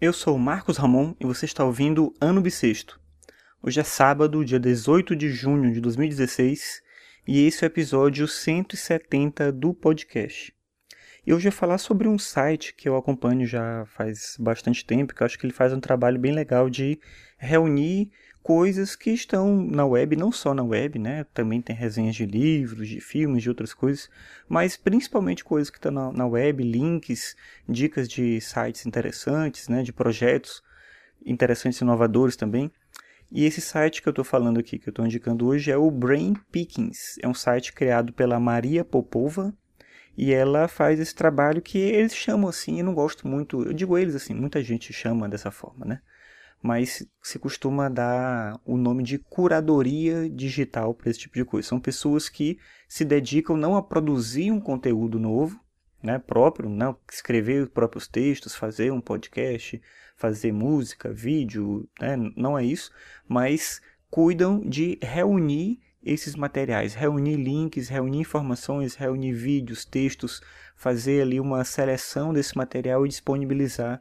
Eu sou Marcos Ramon e você está ouvindo Ano Bissexto. Hoje é sábado, dia 18 de junho de 2016, e esse é o episódio 170 do podcast. E hoje eu vou falar sobre um site que eu acompanho já faz bastante tempo, que eu acho que ele faz um trabalho bem legal de reunir coisas que estão na web, não só na web, né? Também tem resenhas de livros, de filmes, de outras coisas, mas principalmente coisas que estão na, na web, links, dicas de sites interessantes, né? De projetos interessantes e inovadores também. E esse site que eu estou falando aqui, que eu estou indicando hoje, é o Brain Pickings. É um site criado pela Maria Popova, e ela faz esse trabalho que eles chamam assim, eu não gosto muito, eu digo eles assim, muita gente chama dessa forma, né? mas se costuma dar o nome de curadoria digital para esse tipo de coisa. São pessoas que se dedicam não a produzir um conteúdo novo, né, próprio, não escrever os próprios textos, fazer um podcast, fazer música, vídeo, né, não é isso, mas cuidam de reunir esses materiais, reunir links, reunir informações, reunir vídeos, textos, fazer ali uma seleção desse material e disponibilizar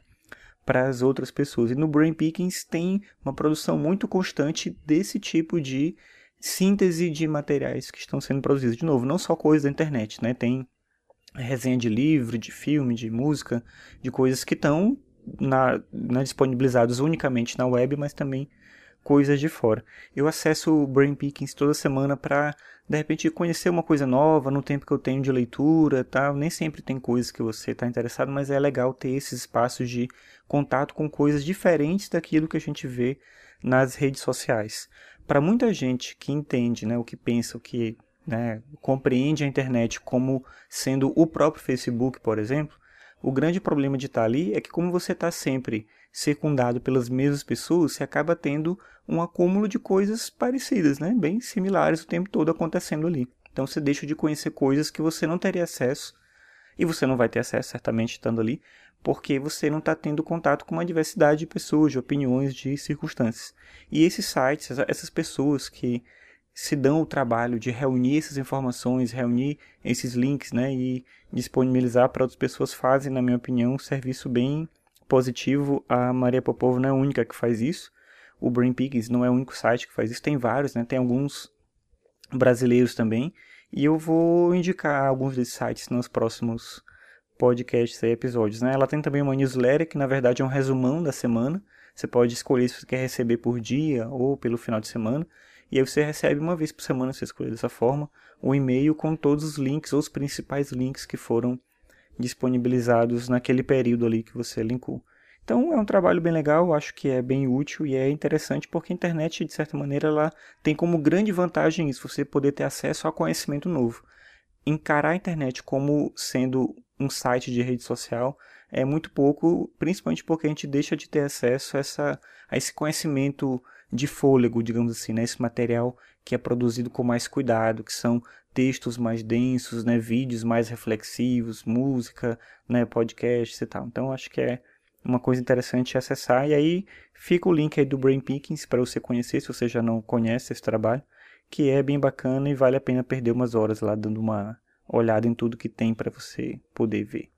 para as outras pessoas. E no Brain Pickings tem uma produção muito constante desse tipo de síntese de materiais que estão sendo produzidos. De novo, não só coisas da internet, né? Tem resenha de livro, de filme, de música, de coisas que estão na, na disponibilizados unicamente na web, mas também coisas de fora. Eu acesso o Brain Pickings toda semana para de repente conhecer uma coisa nova no tempo que eu tenho de leitura, tal. Nem sempre tem coisas que você está interessado, mas é legal ter esses espaços de contato com coisas diferentes daquilo que a gente vê nas redes sociais. Para muita gente que entende, né, o que pensa, o que né, compreende a internet como sendo o próprio Facebook, por exemplo, o grande problema de estar ali é que como você está sempre secundado pelas mesmas pessoas, você acaba tendo um acúmulo de coisas parecidas, né? bem similares o tempo todo acontecendo ali. Então você deixa de conhecer coisas que você não teria acesso, e você não vai ter acesso certamente estando ali, porque você não está tendo contato com uma diversidade de pessoas, de opiniões, de circunstâncias. E esses sites, essas pessoas que se dão o trabalho de reunir essas informações, reunir esses links, né, e disponibilizar para outras pessoas fazem, na minha opinião, um serviço bem positivo. A Maria Popova não é a única que faz isso. O Brain Pickings não é o único site que faz isso. Tem vários, né? Tem alguns brasileiros também. E eu vou indicar alguns desses sites nos próximos podcasts e episódios, né? Ela tem também uma newsletter que na verdade é um resumão da semana. Você pode escolher se você quer receber por dia ou pelo final de semana. E aí você recebe uma vez por semana, se escolher dessa forma, um e-mail com todos os links, ou os principais links que foram disponibilizados naquele período ali que você linkou. Então é um trabalho bem legal, acho que é bem útil e é interessante porque a internet, de certa maneira, ela tem como grande vantagem isso, você poder ter acesso a conhecimento novo. Encarar a internet como sendo um site de rede social é muito pouco, principalmente porque a gente deixa de ter acesso a, essa, a esse conhecimento de fôlego, digamos assim, né? esse material que é produzido com mais cuidado, que são textos mais densos, né? vídeos mais reflexivos, música, né? podcasts e tal. Então acho que é uma coisa interessante acessar. E aí fica o link aí do Brain Pickings para você conhecer, se você já não conhece esse trabalho, que é bem bacana e vale a pena perder umas horas lá dando uma olhada em tudo que tem para você poder ver.